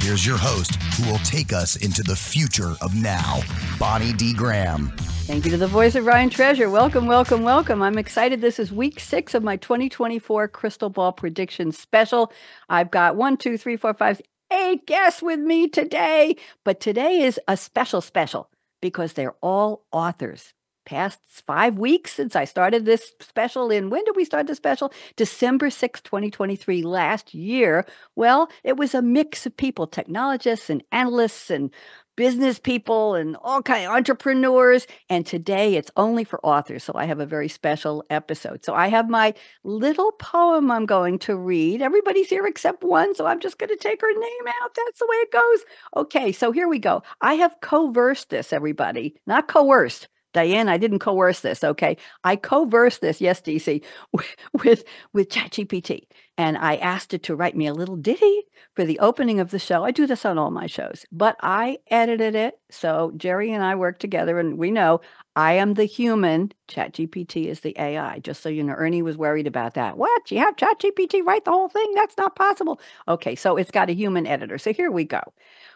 Here's your host, who will take us into the future of now, Bonnie D. Graham. Thank you to the voice of Ryan Treasure. Welcome, welcome, welcome. I'm excited. This is week six of my 2024 Crystal Ball Prediction Special. I've got one, two, three, four, five, eight guests with me today. But today is a special, special because they're all authors past five weeks since I started this special in when did we start the special? December 6, 2023, last year. Well, it was a mix of people, technologists and analysts and business people and all kind of entrepreneurs. And today it's only for authors. So I have a very special episode. So I have my little poem I'm going to read. Everybody's here except one. So I'm just going to take her name out. That's the way it goes. Okay. So here we go. I have co-versed this, everybody, not coerced. Diann, I didn't coerce this. Okay, I coerced this. Yes, DC, with with ChatGPT, and I asked it to write me a little ditty for the opening of the show. I do this on all my shows, but I edited it. So Gerry and I work together, and we know I am the human. ChatGPT is the AI. Just so you know, Ernie was worried about that. What? You have ChatGPT write the whole thing? That's not possible. Okay, so it's got a human editor. So here we go.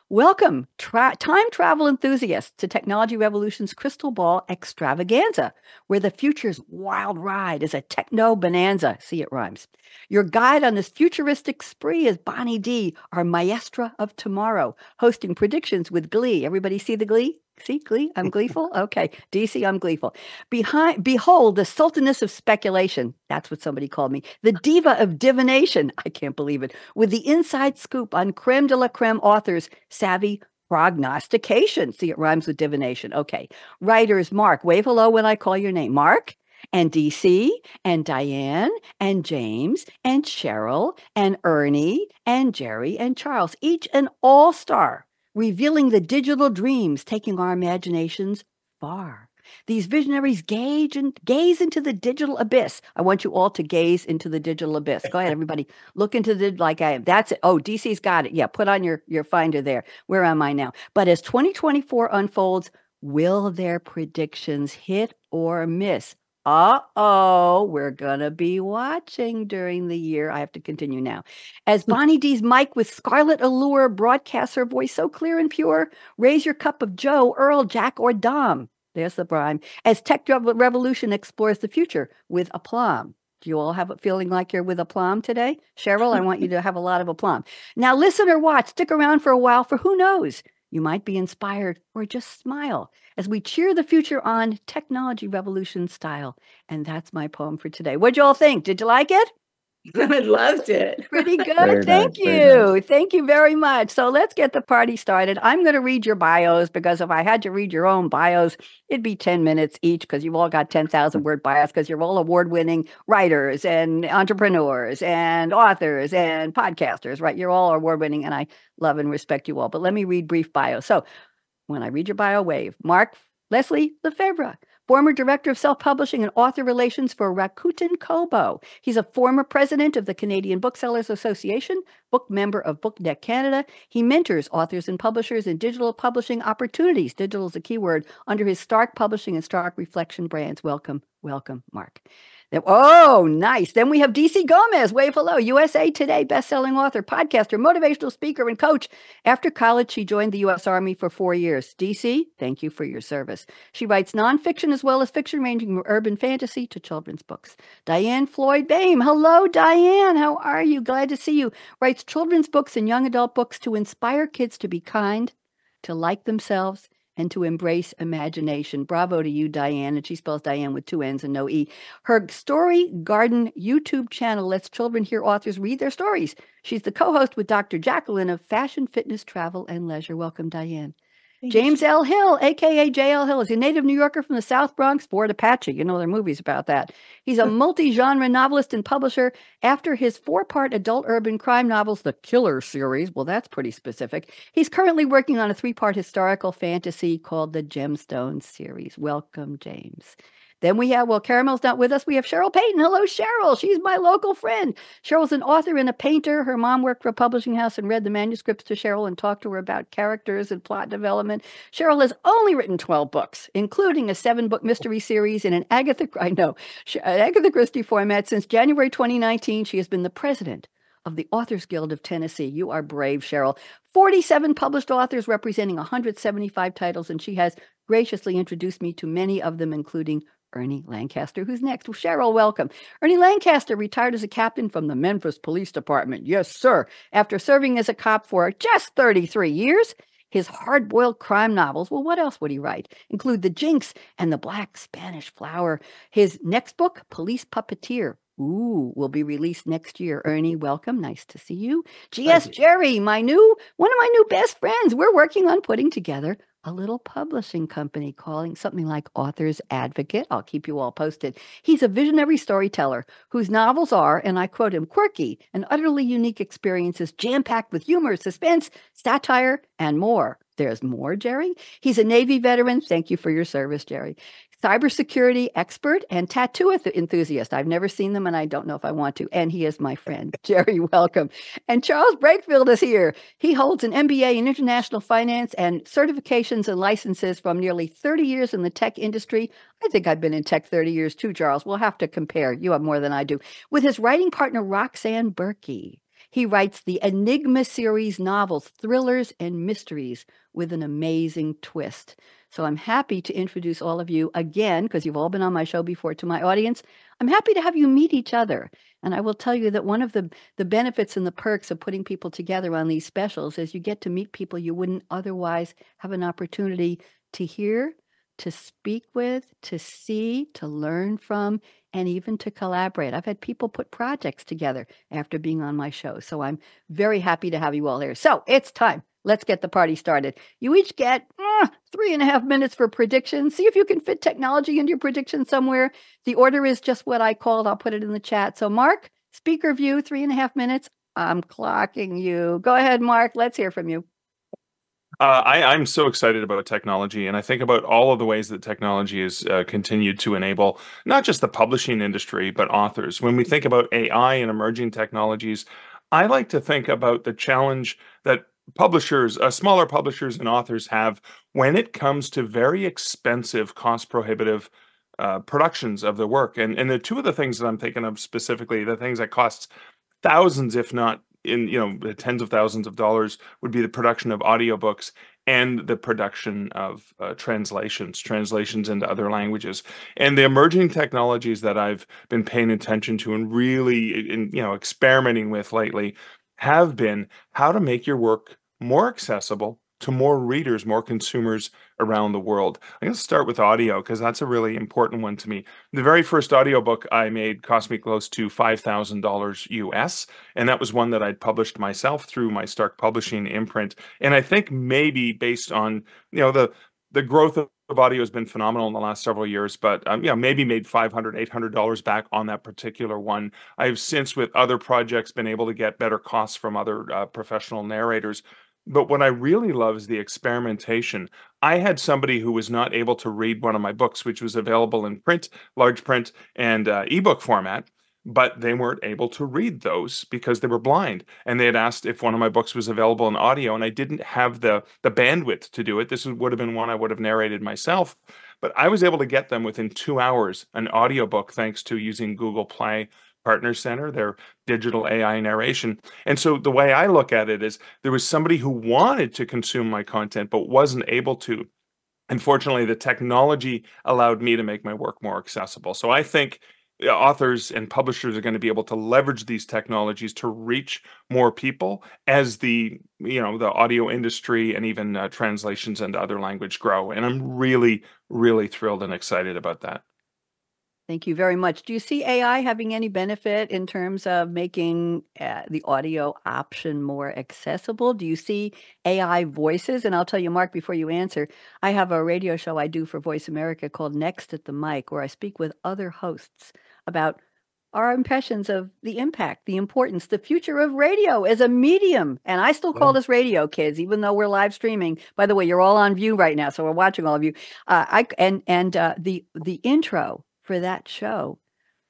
Welcome, tra- time travel enthusiasts, to Technology Revolution's Crystal Ball Extravaganza, where the future's wild ride is a techno bonanza. See, it rhymes. Your guide on this futuristic spree is Bonnie D, our maestra of tomorrow, hosting predictions with Glee. Everybody see the Glee? See, Glee? I'm gleeful. Okay. DC, I'm gleeful. Behind, behold, the sultaness of speculation. That's what somebody called me. The diva of divination. I can't believe it. With the inside scoop on creme de la creme authors, savvy prognostication. See, it rhymes with divination. Okay. Writers, Mark, wave hello when I call your name. Mark? and DC and Diann and James and Cheryl and Ernie and Gerry and Charles, each an all star revealing the digital dreams, taking our imaginations far. These visionaries gauge and gaze into the digital abyss. I want you all to gaze into the digital abyss. Go ahead, everybody. Look into the like I am. That's it. Oh, DC's got it. Yeah, put on your your finder there. Where am I now? But as 2024 unfolds, will their predictions hit or miss? Uh oh, we're gonna be watching during the year. I have to continue now. As. Bonnie D's mic with scarlet allure broadcasts her voice so clear and pure, raise your cup of Joe, Earl, Jack, or Dom. There's the rhyme. As Tech Revolution explores the future with aplomb. Do you all have a feeling like you're with aplomb today? Cheryl, I want you to have a lot of aplomb. Now, listen or watch, stick around for a while, for who knows? You might be inspired or just smile as we cheer the future on technology revolution style. And that's my poem for today. What'd you all think? Did you like it? I loved it. Pretty good. Thank nice, you. Nice. Thank you very much. So let's get the party started. I'm going to read your bios because if I had to read your own bios, it'd be 10 minutes each because you've all got 10,000 word bios because you're all award winning writers and entrepreneurs and authors and podcasters, right? You're all award winning and I love and respect you all. But let me read brief bios. So when I read your bio, wave Mark Leslie Lefebvre former director of self publishing and author relations for Rakuten Kobo. He's a former president of the Canadian Booksellers Association, book member of BookNet Canada. He mentors authors and publishers in digital publishing opportunities. Digital is a keyword under his Stark Publishing and Stark Reflection brands. Welcome, welcome, Mark. Oh, nice. Then we have DC Gomez. Wave hello. USA Today bestselling author, podcaster, motivational speaker, and coach. After college, she joined the U.S. Army for four years. DC, thank you for your service. She writes nonfiction as well as fiction, ranging from urban fantasy to children's books. Diann Floyd Boehm. Hello, Diann. How are you? Glad to see you. Writes children's books and young adult books to inspire kids to be kind, to like themselves, and to embrace imagination. Bravo to you, Diann. And she spells Diann with two N's and no E. Her Story Garden YouTube channel lets children hear authors read their stories. She's the co host with Dr. Jacqueline of Fashion, Fitness, Travel, and Leisure. Welcome, Diann. James L. Hill, aka J.L. Hill, is a native New Yorker from the South Bronx, Fort Apache. You know, there are movies about that. He's a multi genre novelist and publisher. After his four part adult urban crime novels, the Killer series, well, that's pretty specific, he's currently working on a three part historical fantasy called the Gemstone series. Welcome, James. Then we have, well, Caramel's not with us. We have Cheryl Payton. Hello, Cheryl. She's my local friend. Cheryl's an author and a painter. Her mom worked for a publishing house and read the manuscripts to Cheryl and talked to her about characters and plot development. Cheryl has only written 12 books, including a seven book mystery series in an Agatha, I know, uh, Agatha Christie format. Since January 2019, she has been the president of the Authors Guild of Tennessee. You are brave, Cheryl. 47 published authors representing 175 titles, and she has graciously introduced me to many of them, including Ernie Lancaster, who's next. Well, Cheryl, welcome. Ernie Lancaster retired as a captain from the Memphis Police Department. Yes, sir. After serving as a cop for just 33 years, his hard boiled crime novels, well, what else would he write? Include The Jinx and The Black Spanish Flower. His next book, Police Puppeteer. Ooh, will be released next year. Ernie, welcome. Nice to see you. G.S. Gerry, my new one of my new best friends. We're working on putting together a little publishing company calling something like Author's Advocate. I'll keep you all posted. He's a visionary storyteller whose novels are, and I quote him, quirky and utterly unique experiences jam packed with humor, suspense, satire, and more. There's more, Gerry. He's a Navy veteran. Thank you for your service, Gerry cybersecurity expert and tattoo enthusiast. I've never seen them and I don't know if I want to. And he is my friend. Gerry, welcome. And Charles Breakfield is here. He holds an MBA in international finance and certifications and licenses from nearly 30 years in the tech industry. I think I've been in tech 30 years too, Charles. We'll have to compare. You have more than I do. With his writing partner, Roxanne Burkey. He writes the Enigma series novels, thrillers, and mysteries with an amazing twist. So I'm happy to introduce all of you again, because you've all been on my show before, to my audience. I'm happy to have you meet each other. And I will tell you that one of the, the benefits and the perks of putting people together on these specials is you get to meet people you wouldn't otherwise have an opportunity to hear, to speak with, to see, to learn from, and even to collaborate. I've had people put projects together after being on my show. So I'm very happy to have you all here. So it's time Let's get the party started. You each get three and a half minutes for predictions. See if you can fit technology into your prediction somewhere. The order is just what I called. I'll put it in the chat. So, Mark, speaker view, three and a half minutes. I'm clocking you. Go ahead, Mark. Let's hear from you. Uh, I, am so excited about technology, and I think about all of the ways that technology has uh, continued to enable not just the publishing industry, but authors. When we think about AI and emerging technologies, I like to think about the challenge that publishers, uh, smaller publishers and authors have when it comes to very expensive, cost prohibitive uh, productions of the work. And and the two of the things that I'm thinking of specifically, the things that cost thousands, if not in you know tens of thousands of dollars, would be the production of audiobooks and the production of uh, translations, translations into other languages, and the emerging technologies that I've been paying attention to and really, in, you know, experimenting with lately have been how to make your work more accessible to more readers, more consumers around the world. I'm going to start with audio because that's a really important one to me. The very first audiobook I made cost me close to $5,000 US, and that was one that I'd published myself through my Stark Publishing imprint. And I think maybe based on, you know, the the growth of audio has been phenomenal in the last several years, but um, yeah, maybe made 500 $800 back on that particular one. I've since, with other projects, been able to get better costs from other uh, professional narrators. But what I really love is the experimentation. I had somebody who was not able to read one of my books, which was available in print, large print, and uh, ebook format but they weren't able to read those because they were blind and they had asked if one of my books was available in audio and i didn't have the the bandwidth to do it this would have been one i would have narrated myself but i was able to get them within two hours an audiobook thanks to using google play partner center their digital ai narration. And so the way i look at it is there was somebody who wanted to consume my content but wasn't able to. Unfortunately the technology allowed me to make my work more accessible. So i think authors and publishers are going to be able to leverage these technologies to reach more people as the you know the audio industry and even uh, translations into other language grow. And i'm really really thrilled and excited about that Thank you very much. Do you see AI having any benefit in terms of making uh, the audio option more accessible? Do you see AI voices? And I'll tell you, Mark, before you answer, I have a radio show I do for Voice America called Next at the Mic, where I speak with other hosts about our impressions of the impact, the importance, the future of radio as a medium. And I still call yeah. this radio, kids, even though we're live streaming. By the way, you're all on view right now, so we're watching all of you. Uh, I and and uh, the the intro for that show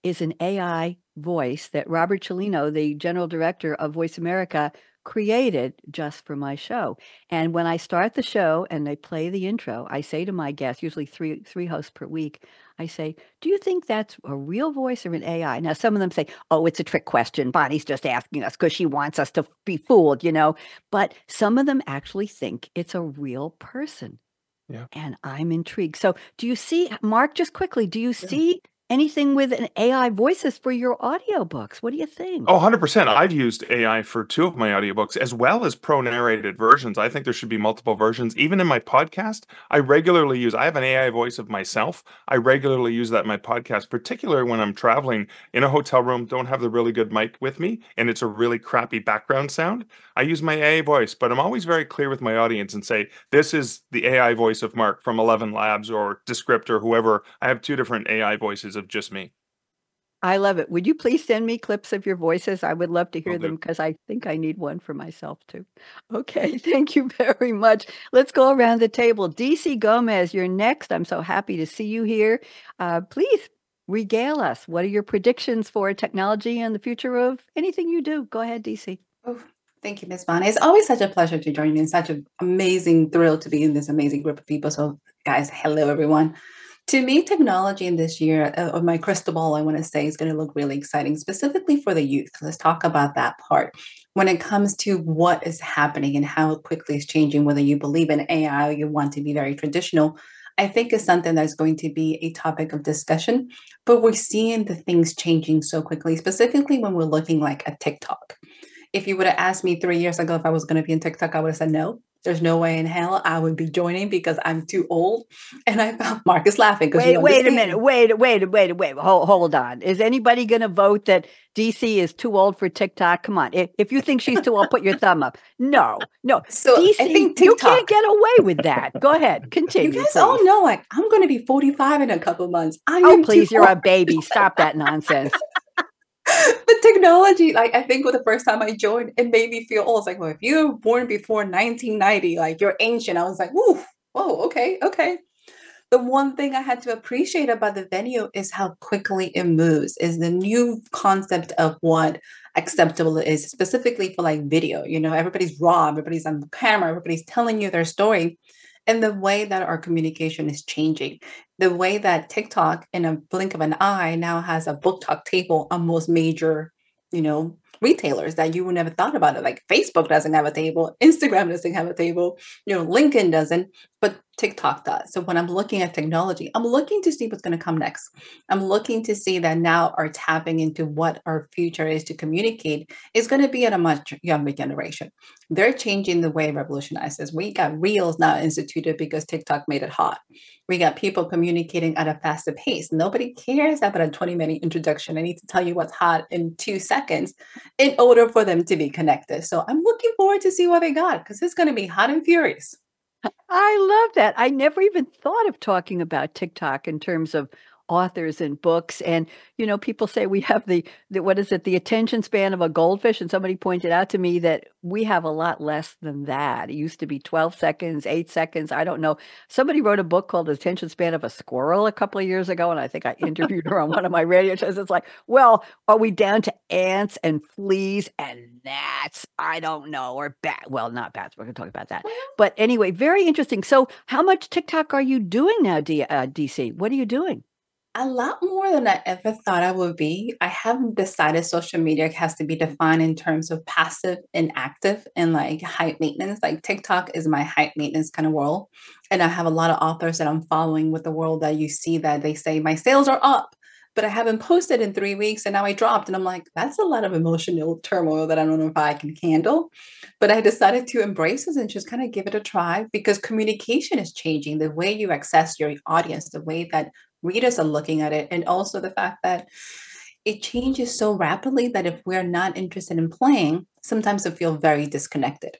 is an AI voice that Robert Cellino, the general director of Voice America, created just for my show. And when I start the show and they play the intro, I say to my guests, usually three three hosts per week, I say, "Do you think that's a real voice or an AI?" Now some of them say, "Oh, it's a trick question. Bonnie's just asking us because she wants us to be fooled, you know." But some of them actually think it's a real person. Yeah. And I'm intrigued. So, do you see Mark just quickly, do you yeah. see anything with an AI voices for your audiobooks. What do you think? Oh, 100%. I've used AI for two of my audiobooks as well as pro narrated versions. I think there should be multiple versions. Even in my podcast, I regularly use I have an AI voice of myself. I regularly use that in my podcast, particularly when I'm traveling in a hotel room, don't have the really good mic with me and it's a really crappy background sound. I use my AI voice, but I'm always very clear with my audience and say, this is the AI voice of Mark from 11 Labs or Descript or whoever. I have two different AI voices of just me. I love it. Would you please send me clips of your voices? I would love to hear them because I think I need one for myself too. Okay, thank you very much. Let's go around the table. DC Gomez, you're next. I'm so happy to see you here. Uh, please regale us. What are your predictions for technology and the future of anything you do? Go ahead, DC. Oh, thank you, Ms. Bonnie. It's always such a pleasure to join you and such an amazing thrill to be in this amazing group of people. So, guys, hello, everyone to me, technology in this year uh, of my crystal ball, I want to say, is going to look really exciting, specifically for the youth. Let's talk about that part. When it comes to what is happening and how quickly it's changing, whether you believe in AI or you want to be very traditional, I think is something that's going to be a topic of discussion. But we're seeing the things changing so quickly, specifically when we're looking like at TikTok. If you would have asked me three years ago if I was going to be in TikTok, I would have said no. There's no way in hell I would be joining because I'm too old. And I found Marcus laughing. Because wait, wait a minute. Wait, wait, wait, wait. Hold, hold on. Is anybody going to vote that DC is too old for TikTok? Come on. If, if you think she's too old, put your thumb up. No, no. So DC, I think TikTok, you can't get away with that. Go ahead. Continue. You guys please. all know, like, I'm going to be 45 in a couple months. I oh, please. You're old. a baby. Stop that nonsense. the technology, like I think with the first time I joined, it made me feel old. It's like, well, if you were born before 1990, like you're ancient. I was like, whoa, whoa, okay, okay. The one thing I had to appreciate about the venue is how quickly it moves, is the new concept of what acceptable is, specifically for like video. You know, everybody's raw, everybody's on camera, everybody's telling you their story and the way that our communication is changing the way that tiktok in a blink of an eye now has a book talk table on most major you know retailers that you would never thought about it. Like facebook doesn't have a table instagram doesn't have a table you know linkedin doesn't but TikTok does. So when I'm looking at technology, I'm looking to see what's going to come next. I'm looking to see that now are tapping into what our future is to communicate is going to be at a much younger generation. They're changing the way revolutionizes. We got reels now instituted because TikTok made it hot. We got people communicating at a faster pace. Nobody cares about a 20 minute introduction. I need to tell you what's hot in two seconds in order for them to be connected. So I'm looking forward to see what they got because it's going to be hot and furious. I love that. I never even thought of talking about TikTok in terms of authors and books. And, you know, people say we have the, the, what is it, the attention span of a goldfish. And somebody pointed out to me that we have a lot less than that. It used to be 12 seconds, eight seconds. I don't know. Somebody wrote a book called the Attention Span of a Squirrel a couple of years ago. And I think I interviewed her on one of my radio shows. It's like, well, are we down to ants and fleas and gnats? I don't know. Or bat. Well, not bats. We're going to talk about that. But anyway, very interesting. So, how much TikTok are you doing now, D- uh, DC? What are you doing? A lot more than I ever thought I would be. I haven't decided social media has to be defined in terms of passive and active and like high maintenance. Like TikTok is my high maintenance kind of world. And I have a lot of authors that I'm following with the world that you see that they say my sales are up, but I haven't posted in three weeks and now I dropped. And I'm like, that's a lot of emotional turmoil that I don't know if I can handle. But I decided to embrace this and just kind of give it a try because communication is changing. The way you access your audience, the way that readers are looking at it, and also the fact that it changes so rapidly that if we're not interested in playing, sometimes it feel very disconnected.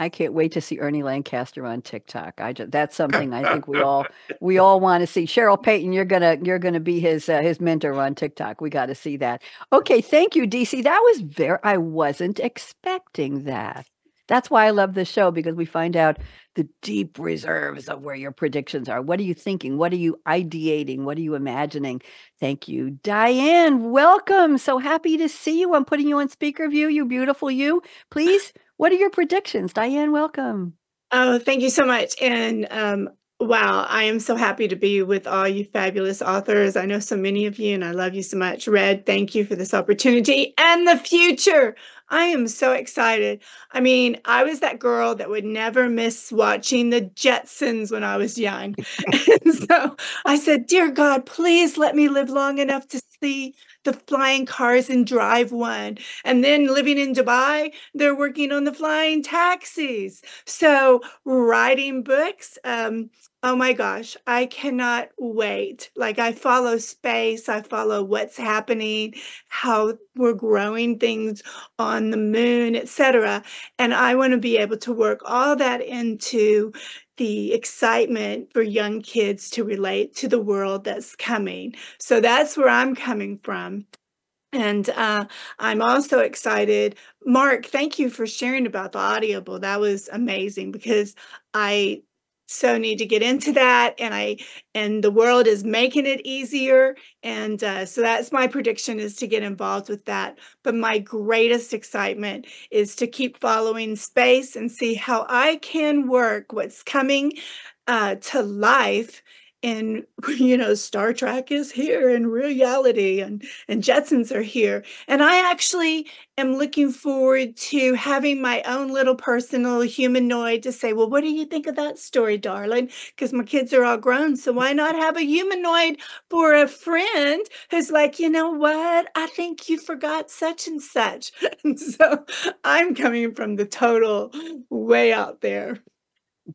I can't wait to see Ernie Lancaster on TikTok. I just that's something I think we all we all want to see. Cheryl Payton, you're gonna you're gonna be his uh, his mentor on TikTok. We got to see that. Okay, thank you, DC. That was very. I wasn't expecting that. That's why I love this show because we find out the deep reserves of where your predictions are. What are you thinking? What are you ideating? What are you imagining? Thank you, Diann. Welcome. So happy to see you. I'm putting you on speaker view. You beautiful you. Please, what are your predictions? Diann, welcome. Oh, thank you so much. And um, wow, I am so happy to be with all you fabulous authors. I know so many of you and I love you so much. Red, thank you for this opportunity and the future. I am so excited. I mean, I was that girl that would never miss watching the Jetsons when I was young. and so I said, Dear God, please let me live long enough to see the flying cars and drive one. And then living in Dubai, they're working on the flying taxis. So writing books, um, Oh my gosh, I cannot wait. Like I follow space, I follow what's happening, how we're growing things on the moon, etc. And I want to be able to work all that into the excitement for young kids to relate to the world that's coming. So that's where I'm coming from. And uh, I'm also excited. Mark, thank you for sharing about the Audible. That was amazing because I so need to get into that and i and the world is making it easier and uh, so that's my prediction is to get involved with that. But my greatest excitement is to keep following space and see how i can work what's coming uh, to life and you know star trek is here in reality and and jetsons are here. And i actually am looking forward to having my own little personal humanoid to say well what do you think of that story darling? Because my kids are all grown so why not have a humanoid for a friend who's like you know what? I think you forgot such and such. And so i'm coming from the total way out there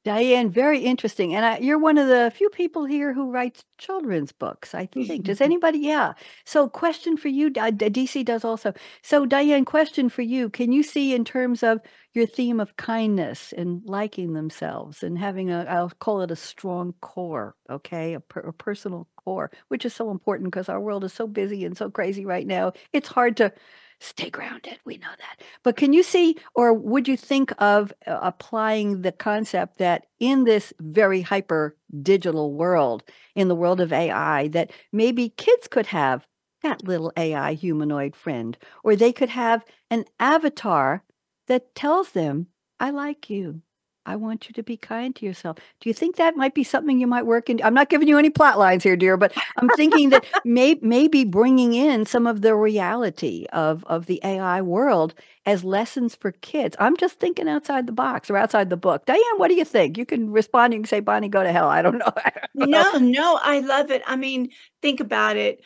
Diann, very interesting. And I, you're one of the few people here who writes children's books, I think. Does anybody? Yeah. So, question for you, DC uh, does also. So, Diann, question for you. Can you see in terms of your theme of kindness and liking themselves and having a, I'll call it a strong core, okay, a, per, a personal core, which is so important because our world is so busy and so crazy right now. It's hard to stay grounded. We know that. But can you see, or would you think of uh, applying the concept that in this very hyper digital world, in the world of AI, that maybe kids could have that little AI humanoid friend, or they could have an avatar that tells them, I like you. I want you to be kind to yourself. Do you think that might be something you might work in? I'm not giving you any plot lines here, dear, but I'm thinking that may, maybe bringing in some of the reality of, of the AI world as lessons for kids. I'm just thinking outside the box or outside the book. Diann, what do you think? You can respond. You can say, Bonnie, go to hell. I don't know. no, no, I love it. I mean, think about it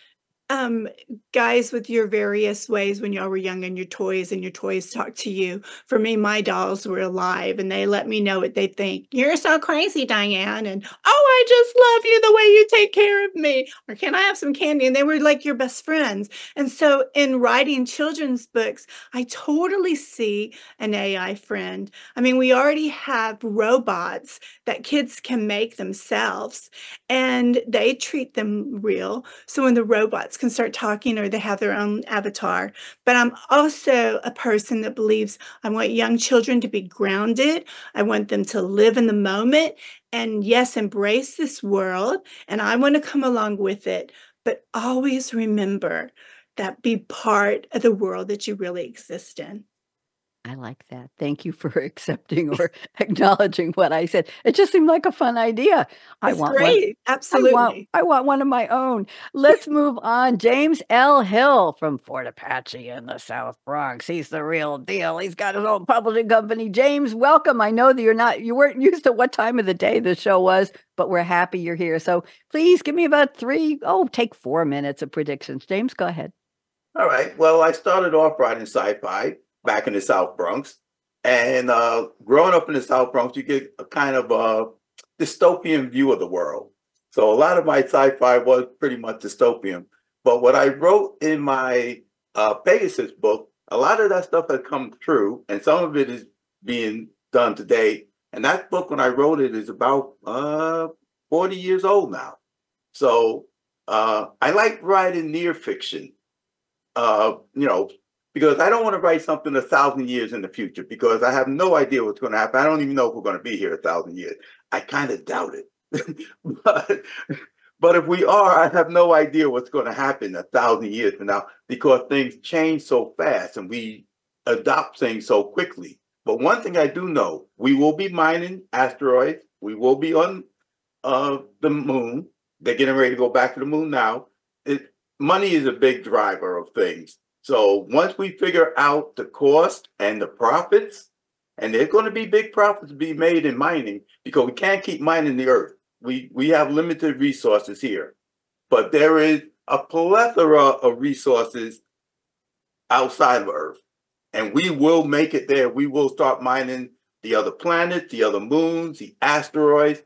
um, guys with your various ways when y'all were young and your toys and your toys talk to you. For me, my dolls were alive and they let me know what they think. You're so crazy, Diann. And oh, I just love you the way you take care of me. Or can I have some candy? And they were like your best friends. And so in writing children's books, I totally see an AI friend. I mean, we already have robots that kids can make themselves and they treat them real. So when the robots can start talking or they have their own avatar. But I'm also a person that believes I want young children to be grounded. I want them to live in the moment and, yes, embrace this world. And I want to come along with it. But always remember that be part of the world that you really exist in. I like that. Thank you for accepting or acknowledging what I said. It just seemed like a fun idea. I want great. One. Absolutely. I want, I want one of my own. Let's move on. James L. Hill from Fort Apache in the South Bronx. He's the real deal. He's got his own publishing company. James, welcome. I know that you're not you weren't used to what time of the day the show was, but we're happy you're here. So please give me about three, oh, take four minutes of predictions. James, go ahead. All right. Well, I started off writing sci-fi back in the South Bronx. And uh, growing up in the South Bronx, you get a kind of a dystopian view of the world. So a lot of my sci-fi was pretty much dystopian. But what I wrote in my uh, Pegasus book, a lot of that stuff has come true, and some of it is being done today. And that book, when I wrote it, is about uh, 40 years old now. So uh, I like writing near fiction, uh, you know, because I don't want to write something a thousand years in the future because I have no idea what's going to happen. I don't even know if we're going to be here a thousand years. I kind of doubt it. but, but if we are, I have no idea what's going to happen a thousand years from now because things change so fast and we adopt things so quickly. But one thing I do know, we will be mining asteroids. We will be on uh, the moon. They're getting ready to go back to the moon now. It, money is a big driver of things. So once we figure out the cost and the profits, and there's going to be big profits to be made in mining because we can't keep mining the earth. We we have limited resources here, but there is a plethora of resources outside of Earth, and we will make it there. We will start mining the other planets, the other moons, the asteroids.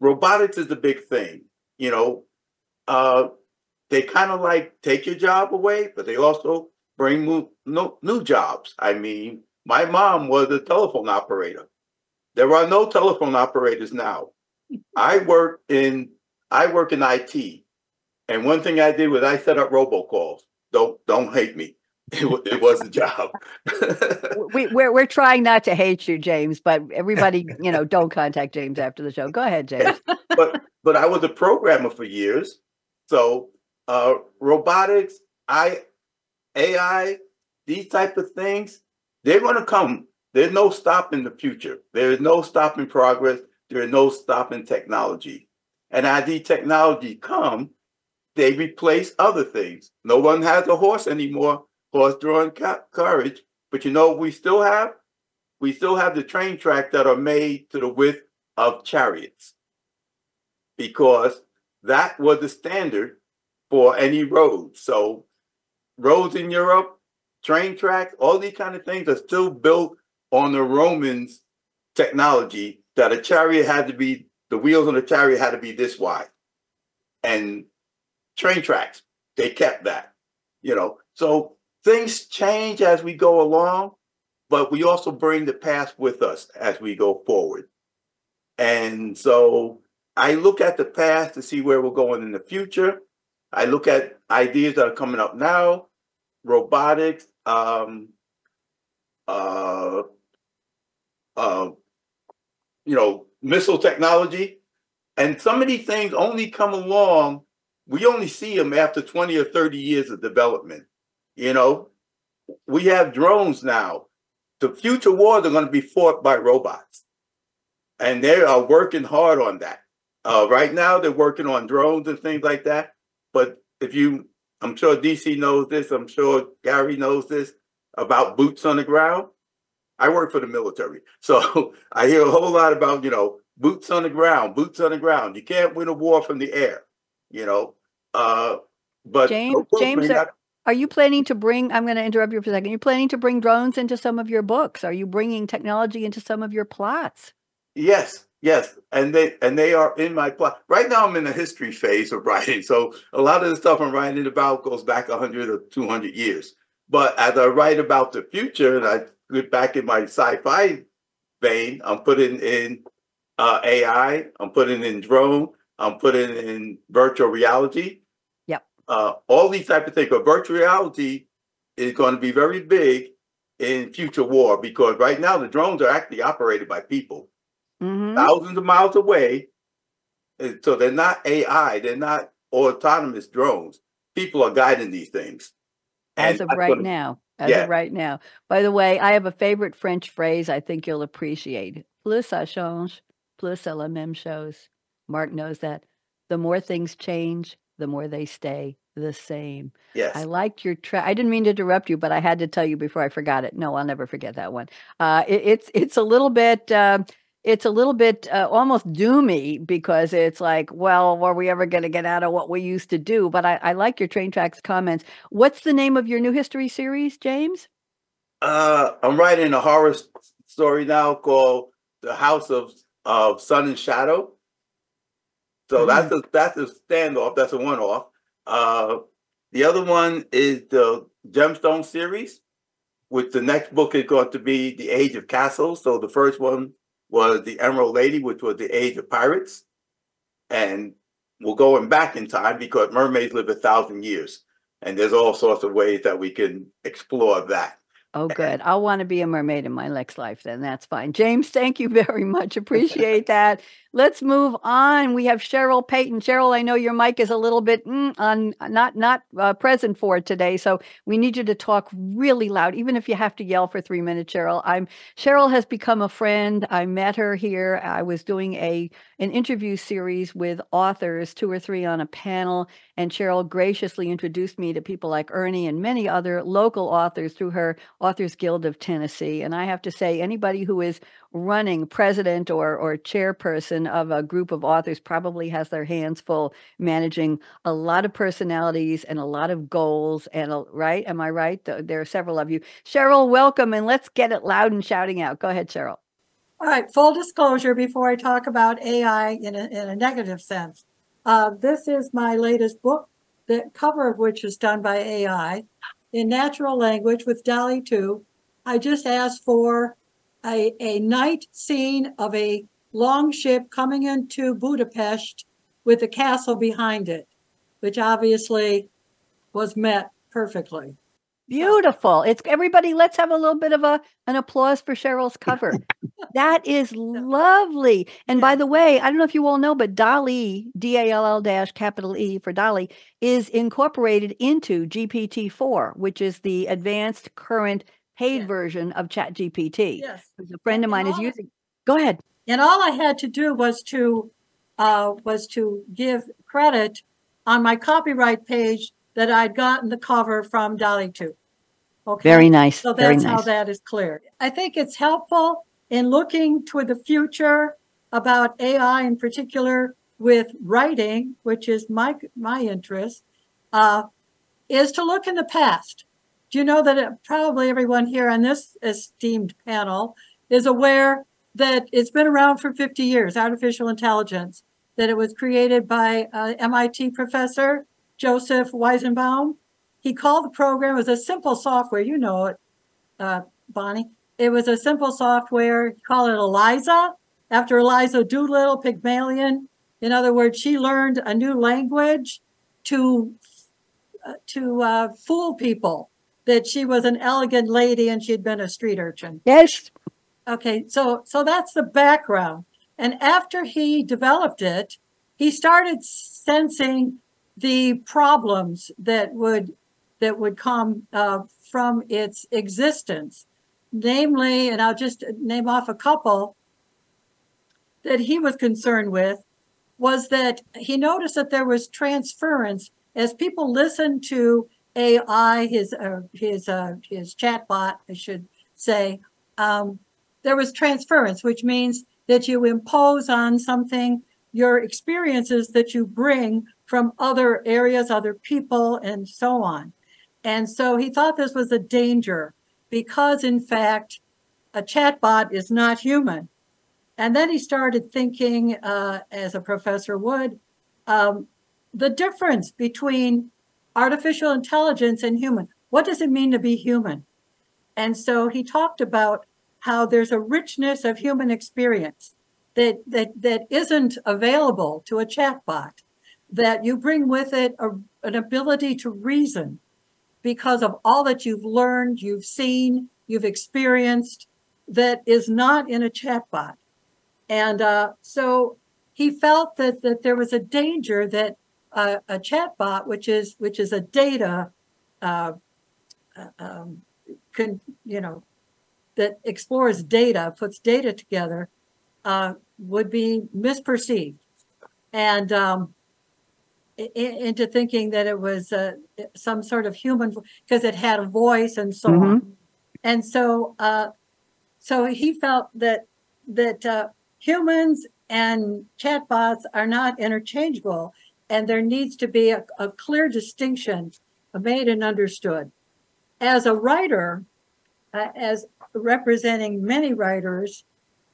Robotics is a big thing. You know, uh, they kind of like take your job away, but they also bring new, no, new jobs. I mean, my mom was a telephone operator. There are no telephone operators now. I work in I work in IT, and one thing I did was I set up robocalls. Don't don't hate me. It, it was a job. we, we're we're trying not to hate you, James, but everybody, you know, don't contact James after the show. Go ahead, James. but but I was a programmer for years, so uh, robotics, I AI, these type of things, they're going to come. There's no stopping the future. There is no stopping progress. There is no stopping technology. And as these technology come, they replace other things. No one has a horse anymore, horse-drawn ca- carriage. But you know we still have? We still have the train track that are made to the width of chariots. Because that was the standard for any road. So roads in Europe, train tracks, all these kind of things are still built on the Romans technology that a chariot had to be, the wheels on the chariot had to be this wide. And train tracks, they kept that, you know. So things change as we go along, but we also bring the past with us as we go forward. And so I look at the past to see where we're going in the future. I look at ideas that are coming up now, robotics, um, uh, uh, you know, missile technology. And some of these things only come along, we only see them after 20 or 30 years of development. You know, we have drones now. The future wars are going to be fought by robots. And they are working hard on that. Uh, right now, they're working on drones and things like that. But if you, I'm sure DC knows this, I'm sure Gary knows this about boots on the ground. I work for the military. So I hear a whole lot about, you know, boots on the ground, boots on the ground. You can't win a war from the air, you know. Uh, but James, James, are, are, you planning to bring? I'm going to interrupt you for a second. You're planning to bring drones into some of your books. Are you bringing technology into some of your plots? Yes, yes, and they and they are in my plot right now. I'm in the history phase of writing, so a lot of the stuff I'm writing about goes back 100 or 200 years. But as I write about the future, and I get back in my sci-fi vein, I'm putting in uh, AI, I'm putting in drone, I'm putting in virtual reality. Yep. Uh, all these type of things. But virtual reality is going to be very big in future war because right now the drones are actually operated by people mm-hmm. thousands of miles away. So they're not AI, they're not autonomous drones. People are guiding these things. As of right gonna, now. As yeah. of right now. By the way, I have a favorite French phrase I think you'll appreciate. Plus ça change, plus c'est la même chose. Mark knows that. The more things change, the more they stay the same. Yes. I liked your track. I didn't mean to interrupt you, but I had to tell you before I forgot it. No, I'll never forget that one. Uh, it, it's it's a little bit. Uh, it's a little bit uh, almost doomy because it's like, well, are we ever going to get out of what we used to do? But I, I, like your train tracks comments. What's the name of your new history series, James? Uh, I'm writing a horror story now called "The House of of Sun and Shadow." So that's a that's a standoff. That's a one off. Uh, the other one is the Gemstone series, which the next book is going to be the Age of Castles. So the first one was the Emerald Lady, which was the Age of Pirates, and we're going back in time because mermaids live a thousand years, and there's all sorts of ways that we can explore that. Oh, good. I'll want to be a mermaid in my next life then. That's fine. James, thank you very much. Appreciate that. Let's move on. We have Cheryl Payton. Cheryl, I know your mic is a little bit mm, on not not uh, present for today, so we need you to talk really loud, even if you have to yell for three minutes. Cheryl, I'm Cheryl has become a friend. I met her here. I was doing a an interview series with authors, two or three on a panel, and Cheryl graciously introduced me to people like Ernie and many other local authors through her Authors Guild of Tennessee. And I have to say, anybody who is running president or or chairperson of a group of authors probably has their hands full managing a lot of personalities and a lot of goals and a, right? Am i right? There are several of you. Cheryl welcome and let's get it loud and shouting out. Go ahead cheryl. All right full disclosure before i talk about ai in a, in a negative sense. Uh, this is my latest book the cover of which is done by ai in natural language with DALL-E 2 i just asked for a, a night scene of a long ship coming into Budapest with a castle behind it, which obviously was met perfectly. Beautiful. It's everybody, let's have a little bit of a an applause for Cheryl's cover. that is lovely. And by the way, I don't know if you all know, but Dolly DALL-E, D-A-L-L dash capital E for DALL-E, is incorporated into GPT-4, which is the advanced current paid Yeah. version of Chat GPT. Yes. A friend of mine is using. Go ahead. And all I had to do was to uh, was to give credit on my copyright page that I'd gotten the cover from DALL-E 2. Okay. Very nice. So that's how that is clear. I think it's helpful in looking toward the future about AI in particular with writing, which is my my interest, uh, is to look in the past. Do you know that it, probably everyone here on this esteemed panel is aware that it's been around for 50 years, artificial intelligence, that it was created by uh, MIT professor Joseph Weizenbaum. He called the program, it was a simple software, you know it, uh, Bonnie. It was a simple software, he called it Eliza, after Eliza Doolittle, Pygmalion. In other words, she learned a new language to, uh, to uh, fool people that she was an elegant lady and she'd been a street urchin. Yes. Okay, so so that's the background. And after he developed it, he started sensing the problems that would that would come uh, from its existence, namely, and I'll just name off a couple that he was concerned with, was that he noticed that there was transference as people listened to AI, his uh, his uh, his chatbot, I should say. Um, there was transference, which means that you impose on something your experiences that you bring from other areas, other people, and so on. And so he thought this was a danger because, in fact, a chatbot is not human. And then he started thinking, uh, as a professor would, um, the difference between artificial intelligence and human. What does it mean to be human? And so he talked about how there's a richness of human experience that that that isn't available to a chatbot that you bring with it a, an ability to reason because of all that you've learned you've seen you've experienced that is not in a chatbot. And uh, so he felt that that there was a danger that uh, a chatbot which is which is a data uh, uh, um, can you know that explores data, puts data together, uh, would be misperceived, and um, i- into thinking that it was uh, some sort of human because it had a voice and so on. And so, uh, so he felt that that uh, humans and chatbots are not interchangeable, and there needs to be a, a clear distinction made and understood. As a writer, uh, as representing many writers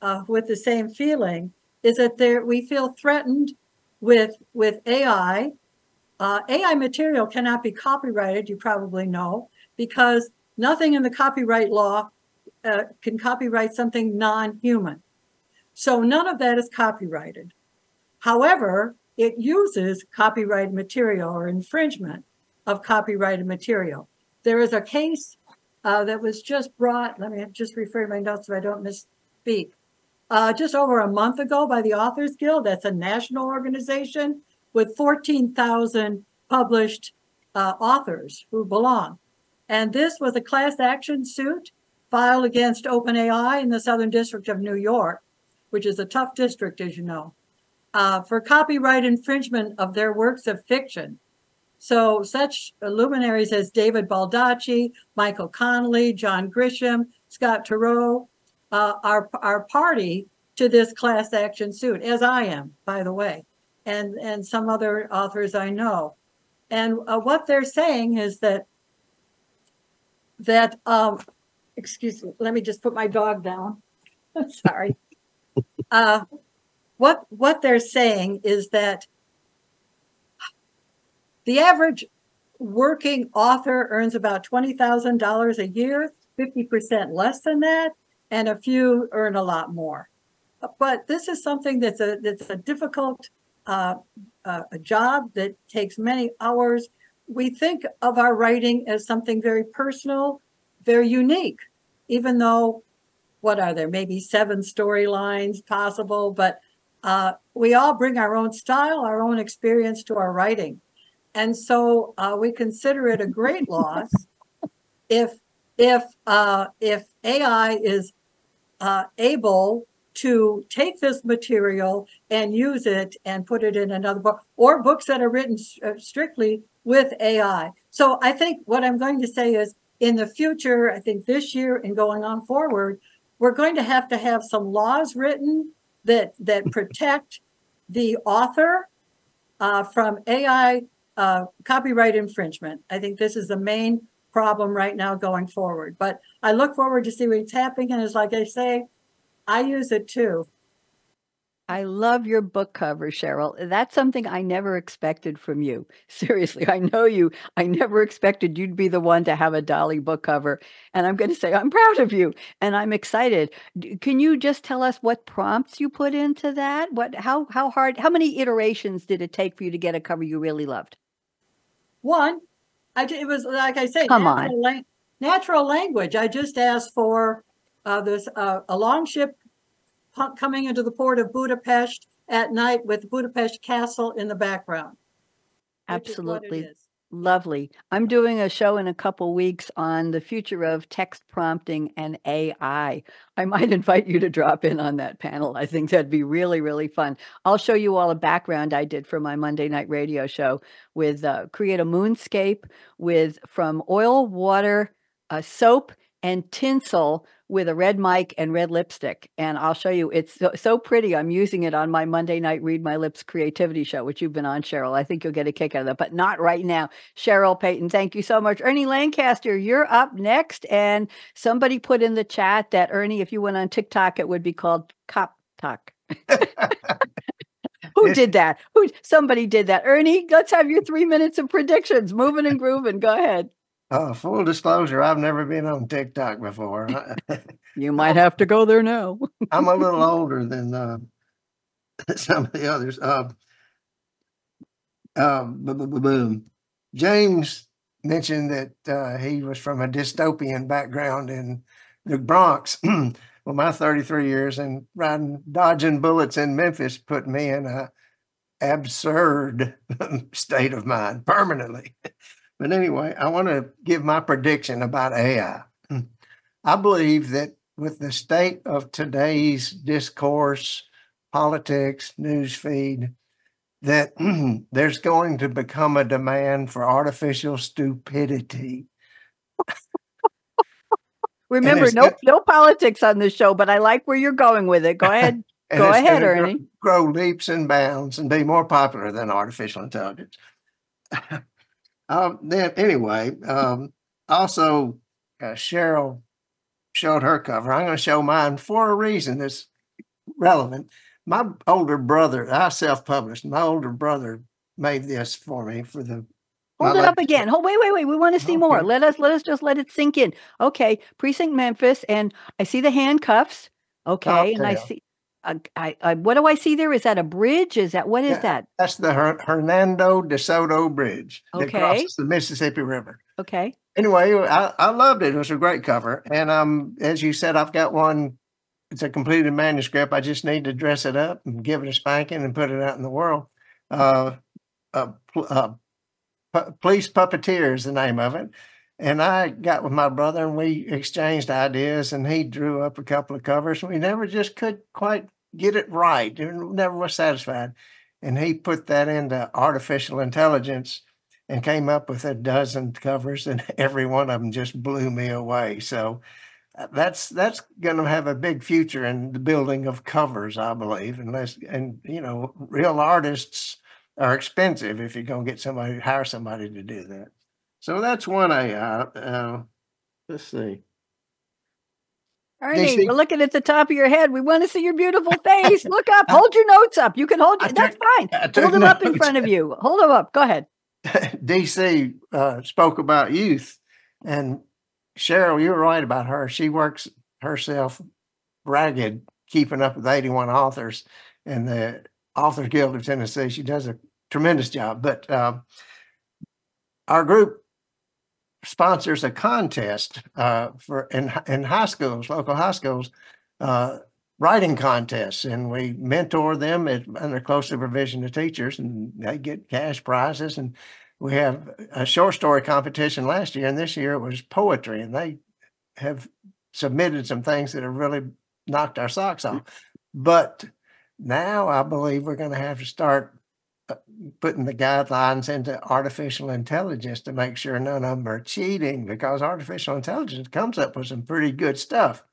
uh, with the same feeling, is that there we feel threatened with with AI. Uh, AI material cannot be copyrighted. You probably know because nothing in the copyright law uh, can copyright something non-human. So none of that is copyrighted. However, it uses copyrighted material or infringement of copyrighted material. There is a case uh, that was just brought, let me just refer to my notes so I don't misspeak, uh, just over a month ago by the Authors Guild. That's a national organization with 14,000 published uh, authors who belong. And this was a class action suit filed against OpenAI in the Southern District of New York, which is a tough district, as you know, uh, for copyright infringement of their works of fiction. So, such luminaries as David Baldacci, Michael Connelly, John Grisham, Scott Turow uh, are, are party to this class action suit, as I am, by the way, and, and some other authors I know. And uh, what they're saying is that that um, excuse me, let me just put my dog down. Sorry. Uh, what what they're saying is that the average working author earns about twenty thousand dollars a year, fifty percent less than that, and a few earn a lot more. But this is something that's a that's a difficult uh, uh, a job that takes many hours. We think of our writing as something very personal, very unique even though what are there maybe seven storylines possible but uh, we all bring our own style our own experience to our writing and so uh, we consider it a great loss if if uh, if ai is uh, able to take this material and use it and put it in another book or books that are written uh, strictly with ai so i think what i'm going to say is in the future, I think this year and going on forward, we're going to have to have some laws written that that protect the author uh, from AI uh, copyright infringement. I think this is the main problem right now going forward. But I look forward to see what's happening. And it's like I say, I use it too. I love your book cover, Cheryl. That's something I never expected from you. Seriously, I know you. I never expected you'd be the one to have a DALL-E book cover. And I'm going to say, I'm proud of you and I'm excited. Can you just tell us what prompts you put into that? What, how, how hard, how many iterations did it take for you to get a cover you really loved? One, I, it was like I say, Come natural, on. lang- natural language. I just asked for uh, this uh, a longship coming into the port of Budapest at night with Budapest Castle in the background. which is what it Absolutely. Lovely. I'm doing a show in a couple weeks on the future of text prompting and AI. I might invite you to drop in on that panel. I think that'd be really, really fun. I'll show you all a background I did for my Monday night radio show with uh, create a moonscape with from oil, water, uh, soap, and tinsel with a red mic and red lipstick. And I'll show you. It's so, so pretty. I'm using it on my Monday night Read My Lips creativity show, which you've been on, Cheryl. I think you'll get a kick out of that, but not right now. Cheryl Payton, thank you so much. Ernie Lancaster, you're up next. And somebody put in the chat that Ernie, if you went on TikTok, it would be called Cop Talk. Who did that? Who somebody did that? Ernie, let's have your three minutes of predictions. Moving and grooving. Go ahead. Uh, full disclosure, I've never been on TikTok before. You might have to go there now. I'm a little older than uh, some of the others. Uh, uh, boom. James mentioned that uh, he was from a dystopian background in the Bronx. well, my 33 years and riding, dodging bullets in Memphis put me in a absurd state of mind permanently. But anyway, I want to give my prediction about AI. Hmm. I believe that with the state of today's discourse, politics, news feed, that there's going to become a demand for artificial stupidity. Remember, no no politics on this show, but I like where you're going with it. Go ahead. Go ahead, Ernie. Grow leaps and bounds and be more popular than artificial intelligence. um, then, anyway, um, also, uh, Cheryl showed her cover. I'm going to show mine for a reason that's relevant. my older brother, I self-published. My older brother made this for me for the. Hold it up again. Hold, wait, wait, wait. We want to see more. Let us let us just let it sink in. Okay, precinct Memphis, and I see the handcuffs. Okay, and I see. I, I what do I see there? Is that a bridge? Is that what is Yeah. that? That's the Her- Hernando de Soto Bridge that crosses the Mississippi River. Okay, Anyway, I, I loved it. It was a great cover. And um, as you said, I've got one. It's a completed manuscript. I just need to dress it up and give it a spanking and put it out in the world. Uh, uh, uh, Pu- Police Puppeteer is the name of it. And I got with my brother and we exchanged ideas and he drew up a couple of covers. We never just could quite get it right. and Never was satisfied. And he put that into artificial intelligence and came up with a dozen covers and every one of them just blew me away. So uh, that's that's going to have a big future in the building of covers, I believe. Unless and you know, real artists are expensive if you're going to get somebody hire somebody to do that. So that's one I Uh, let's see. Ernie, see- we're looking at the top of your head. We want to see your beautiful face. Look up. Hold your notes up. You can hold. I That's fine. Hold them up in front of you. Hold them up. Go ahead. DC uh, spoke about youth, and Cheryl, you're right about her. She works herself ragged, keeping up with 81 authors and the Authors Guild of Tennessee. She does a tremendous job. But uh, our group sponsors a contest uh, for in in high schools, local high schools, uh, writing contests, and we mentor them at, under close supervision of teachers, and they get cash prizes. And we have a short story competition last year, and this year it was poetry, and they have submitted some things that have really knocked our socks off. But now I believe we're going to have to start putting the guidelines into artificial intelligence to make sure none of them are cheating because artificial intelligence comes up with some pretty good stuff.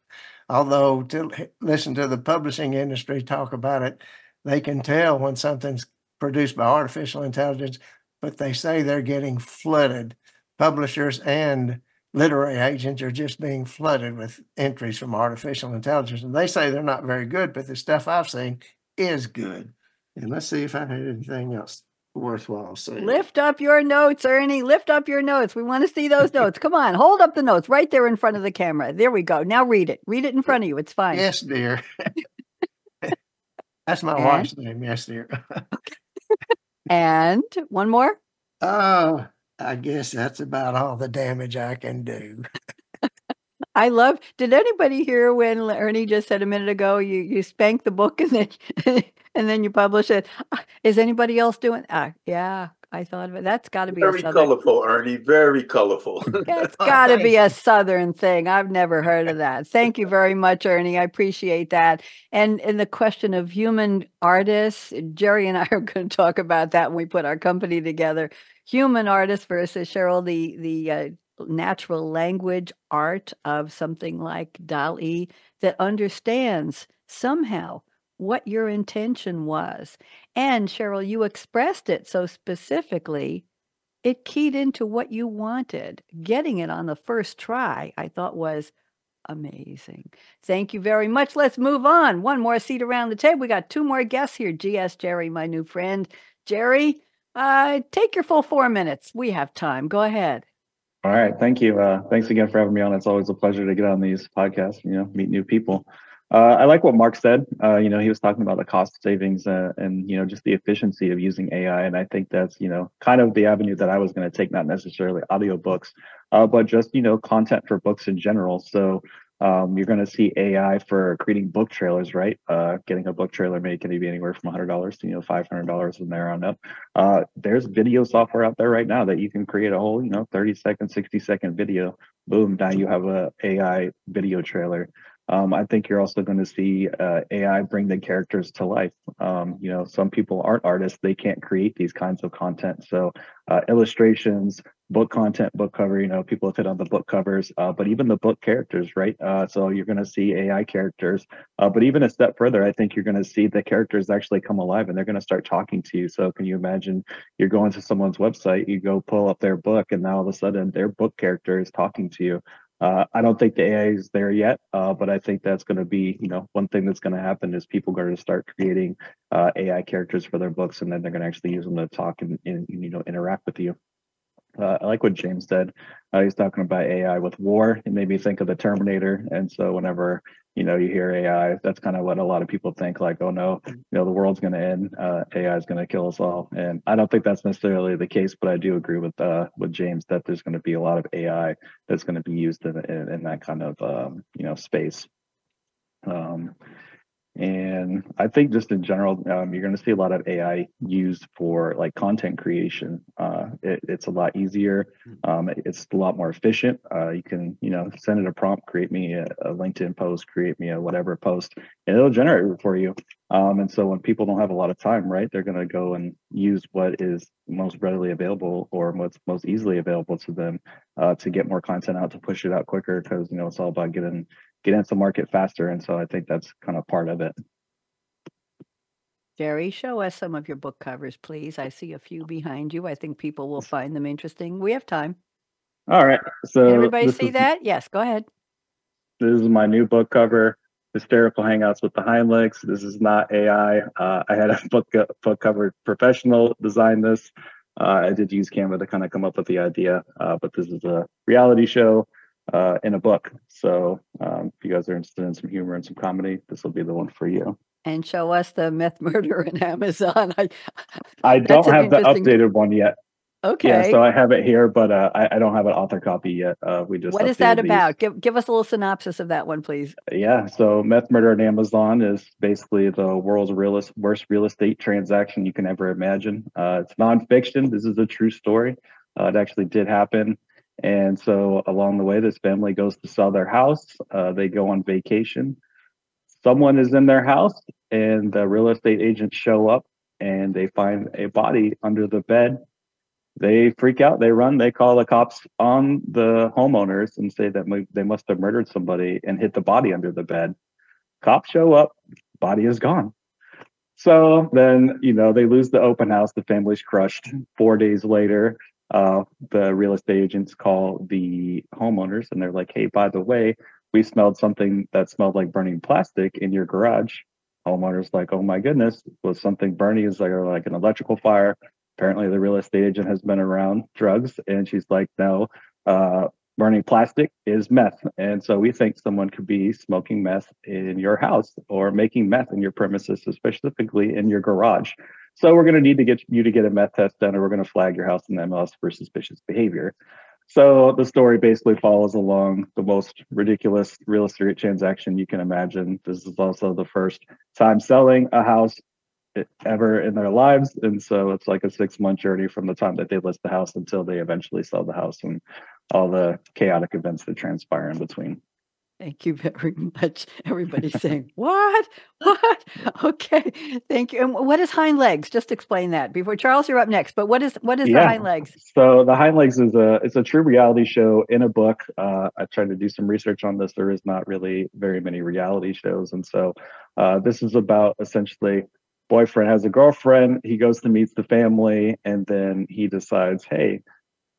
Although to listen to the publishing industry talk about it, they can tell when something's produced by artificial intelligence, but they say they're getting flooded. Publishers and literary agents are just being flooded with entries from artificial intelligence. And they say they're not very good, but the stuff I've seen is good. And let's see if I had anything else worthwhile saying. Lift up your notes, Ernie. Lift up your notes. We want to see those notes. Come on, hold up the notes right there in front of the camera. There we go. Now read it. Read it in front of you. It's fine. Yes, dear. That's my And? wife's name. Yes, dear. And one more. Oh, I guess that's about all the damage I can do. I love. Did anybody hear when Ernie just said a minute ago? You you spank the book and then and then you publish it. Ah, anybody else doing? Ah, yeah, I thought of it. That's got to be a Very southern. colorful, Ernie. Very colorful. It's got to be a southern thing. I've never heard of that. Thank you very much, Ernie. I appreciate that. And in the question of human artists, Gerry and I are going to talk about that when we put our company together. Human artists versus Cheryl, the the uh, natural language art of something like DALL-E that understands somehow what your intention was. And Cheryl, you expressed it so specifically it keyed into what you wanted. Getting it on the first try, I thought was amazing. Thank you very much. Let's move on. One more seat around the table. We got two more guests here. GS Gerry, my new friend. Gerry, uh, take your full four minutes. We have time. Go ahead. All right. Thank you. Uh, thanks again for having me on. It's always a pleasure to get on these podcasts, you know, meet new people. Uh, I like what Mark said. Uh, you know, he was talking about the cost savings uh, and, you know, just the efficiency of using AI. And I think that's, you know, kind of the avenue that I was going to take, not necessarily audiobooks, uh, but just, you know, content for books in general. So um, you're going to see AI for creating book trailers, right? Uh, getting a book trailer made can be anywhere from $100 to, you know, $500 from there on up. Uh, there's video software out there right now that you can create a whole, you know, 30 second, 60 second video. Boom, now you have a AI video trailer. Um, I think you're also going to see uh, AI bring the characters to life. Um, you know, some people aren't artists; they can't create these kinds of content. So, uh, illustrations, book content, book cover. You know, people have hit on the book covers, uh, but even the book characters, right? Uh, so you're going to see AI characters. Uh, but even a step further, I think you're going to see the characters actually come alive, and they're going to start talking to you. So, can you imagine you're going to someone's website, you go pull up their book, and now all of a sudden their book character is talking to you. Uh, I don't think the AI is there yet, uh, but I think that's going to be, you know, one thing that's going to happen is people are going to start creating uh, AI characters for their books, and then they're going to actually use them to talk and, and you know interact with you. Uh, I like what James said. Uh, he's talking about AI with war. It made me think of the Terminator. And so whenever you know you hear AI, that's kind of what a lot of people think. Like, oh no, you know the world's going to end. Uh, AI is going to kill us all. And I don't think that's necessarily the case, but I do agree with uh, with James that there's going to be a lot of AI that's going to be used in, in, in that kind of um, you know space. Um, and I think just in general, um, you're going to see a lot of AI used for like content creation. Uh, it, it's a lot easier. Hmm. Um, it's a lot more efficient. Uh, you can, you know, send it a prompt, create me a, a, LinkedIn post, create me a whatever post, and it'll generate it for you. Um, and so when people don't have a lot of time, right, they're going to go and use what is most readily available or what's most easily available to them uh, to get more content out, to push it out quicker, because you know it's all about getting get into the market faster. And so I think that's kind of part of it. Gerry, show us some of your book covers, please. I see a few behind you. I think people will find them interesting. We have time. All right. So everybody see is, that? Yes, go ahead. This is my new book cover, Hysterical Hangouts with the Heimlichs. This is not AI. Uh, I had a book book cover professional design this. Uh, I did use Canva to kind of come up with the idea, uh, but this is a reality show uh, in a book. So um, if you guys are interested in some humor and some comedy, this will be the one for you. And show us the Meth Murder in Amazon. I, I don't have the updated one yet. Okay. Yeah, so I have it here, but uh, I, I, don't have an author copy yet. Uh, we just what is that about? Give give us a little synopsis of that one, please. Yeah, so meth murder in Amazon is basically the world's realest, worst real estate transaction you can ever imagine. Uh, it's nonfiction. This is a true story. Uh, it actually did happen. And so along the way, this family goes to sell their house. Uh, they go on vacation. Someone is in their house, and the real estate agents show up and they find a body under the bed. They freak out, they run, they call the cops on the homeowners and say that they must have murdered somebody and hit the body under the bed. Cops show up, body is gone. So then, you know, they lose the open house, the family's crushed. Four days later, uh, the real estate agents call the homeowners and they're like, hey, by the way, we smelled something that smelled like burning plastic in your garage. Homeowners like, oh my goodness, was something burning? Is like, like an electrical fire? Apparently, the real estate agent has been around drugs, and she's like, no, uh, burning plastic is meth. And so we think someone could be smoking meth in your house or making meth in your premises, specifically in your garage. So we're going to need to get you to get a meth test done, or we're going to flag your house in the MLS for suspicious behavior. So the story basically follows along the most ridiculous real estate transaction you can imagine. This is also the first time selling a house ever in their lives. And so it's like a six month journey from the time that they list the house until they eventually sell the house and all the chaotic events that transpire in between. Thank you very much. Everybody's saying, What? What? Okay. Thank you. And what is Heimlichs? Just explain that. Before Charles, you're up next. But what is what is yeah. the Heimlichs? So the Heimlichs is a it's a true reality show in a book. Uh, I tried to do some research on this. There is not really very many reality shows. And so uh, this is about essentially boyfriend has a girlfriend, he goes to meet the family, and then he decides, hey,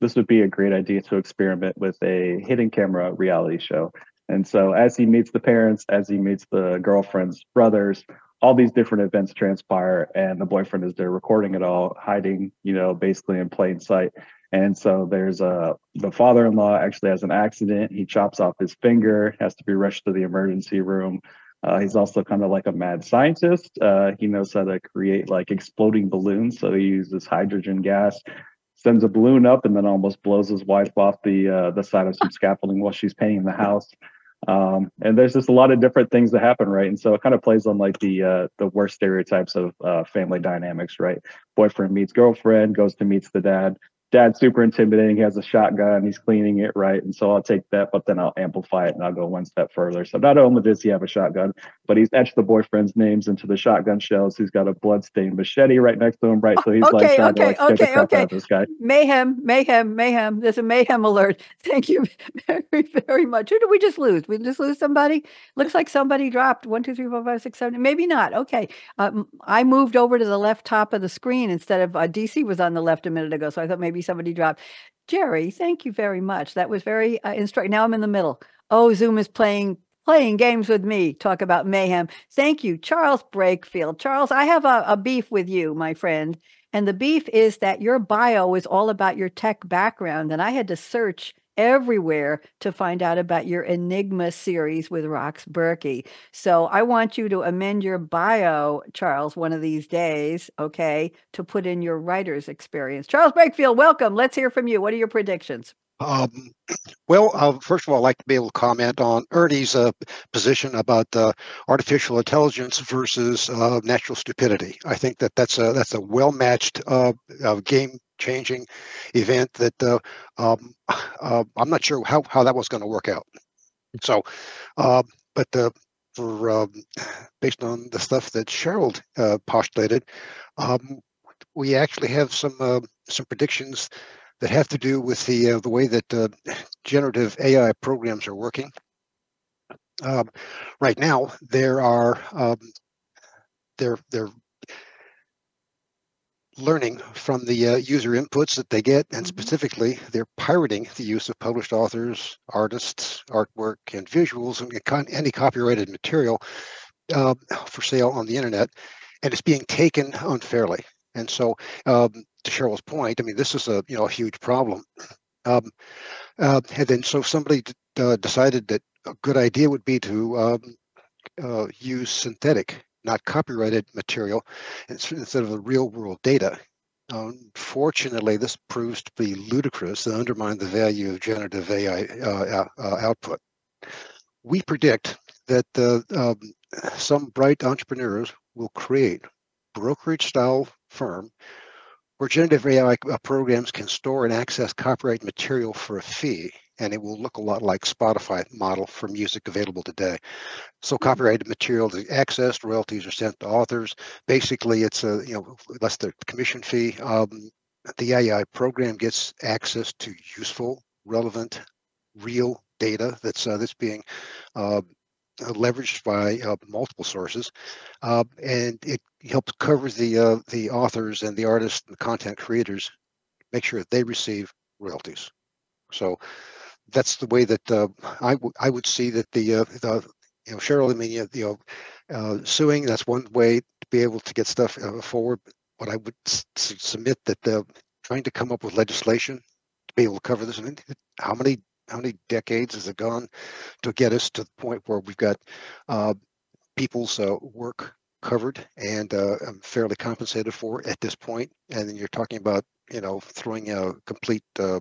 this would be a great idea to experiment with a hidden camera reality show. And so as he meets the parents, as he meets the girlfriend's brothers, all these different events transpire and the boyfriend is there recording it all, hiding, you know, basically in plain sight. And so there's a the father-in-law actually has an accident. He chops off his finger, has to be rushed to the emergency room. Uh, he's also kind of like a mad scientist. Uh, he knows how to create like exploding balloons. So he uses hydrogen gas, sends a balloon up, and then almost blows his wife off the uh, the side of some scaffolding while she's painting the house. Um, and there's just a lot of different things that happen, right? And so it kind of plays on like the uh, the worst stereotypes of uh, family dynamics, right? Boyfriend meets girlfriend, goes to meets the dad, dad's super intimidating. He has a shotgun. He's cleaning it right. And so I'll take that, but then I'll amplify it and I'll go one step further. So not only does he have a shotgun, but he's etched the boyfriend's names into the shotgun shells. He's got a bloodstained machete right next to him, right? So he's okay, like okay, to like okay, okay. this guy. Mayhem, mayhem, mayhem. There's a mayhem alert. Thank you very, very much. Who did we just lose? We just lose somebody? Looks like somebody dropped one, two, three, four, five, six, seven. Maybe not. Okay. Um, I moved over to the left top of the screen instead of uh, DC was on the left a minute ago. So I thought maybe maybe somebody dropped. Gerry, thank you very much. That was very uh, instructive. Now I'm in the middle. Oh, Zoom is playing playing games with me. Talk about mayhem. Thank you, Charles Breakfield. Charles, I have a, a beef with you, my friend. And the beef is that your bio is all about your tech background. And I had to search everywhere to find out about your Enigma series with Rox Burkey. So I want you to amend your bio, Charles, one of these days, okay, to put in your writer's experience. Charles Breakfield, welcome. Let's hear from you. What are your predictions? Um, well, uh, first of all, I'd like to be able to comment on Ernie's uh, position about uh, artificial intelligence versus uh, natural stupidity. I think that that's a that's a well matched uh, game changing event that uh, um, I'm not sure how how that was going to work out. So, but for um, based on the stuff that Cheryl postulated, um, we actually have some some predictions that have to do with the uh, the way that uh, generative AI programs are working. Um, right now, there are um, they're they're learning from the uh, user inputs that they get, and mm-hmm. specifically, they're pirating the use of published authors, artists, artwork, and visuals, and any copyrighted material uh, for sale on the internet, and it's being taken unfairly. And so, um, to Cheryl's point, I mean, this is a you know a huge problem. Um, uh, and then so somebody d- uh, decided that a good idea would be to um, uh, use synthetic, not copyrighted material instead of the real world data. Unfortunately, this proves to be ludicrous and undermine the value of generative AI uh, uh, output. We predict that um, some bright entrepreneurs will create brokerage style firm generative AI uh, programs can store and access copyright material for a fee, and it will look a lot like Spotify model for music available today. So mm-hmm. copyrighted material is accessed, royalties are sent to authors. Basically, it's a you know less the commission fee. Um, the AI program gets access to useful, relevant, real data that's uh, that's being uh, uh, leveraged by uh, multiple sources, uh, and it helps cover the uh, the authors and the artists and the content creators, make sure that they receive royalties. So that's the way that uh, I, w- I would see that the uh, the you know Cheryl I mean you know suing that's one way to be able to get stuff forward. But I would s- submit that trying to come up with legislation to be able to cover this. I mean, how many how many decades has it gone to get us to the point where we've got uh, people's uh, work covered and uh, fairly compensated for at this point and then you're talking about you know throwing a complete uh,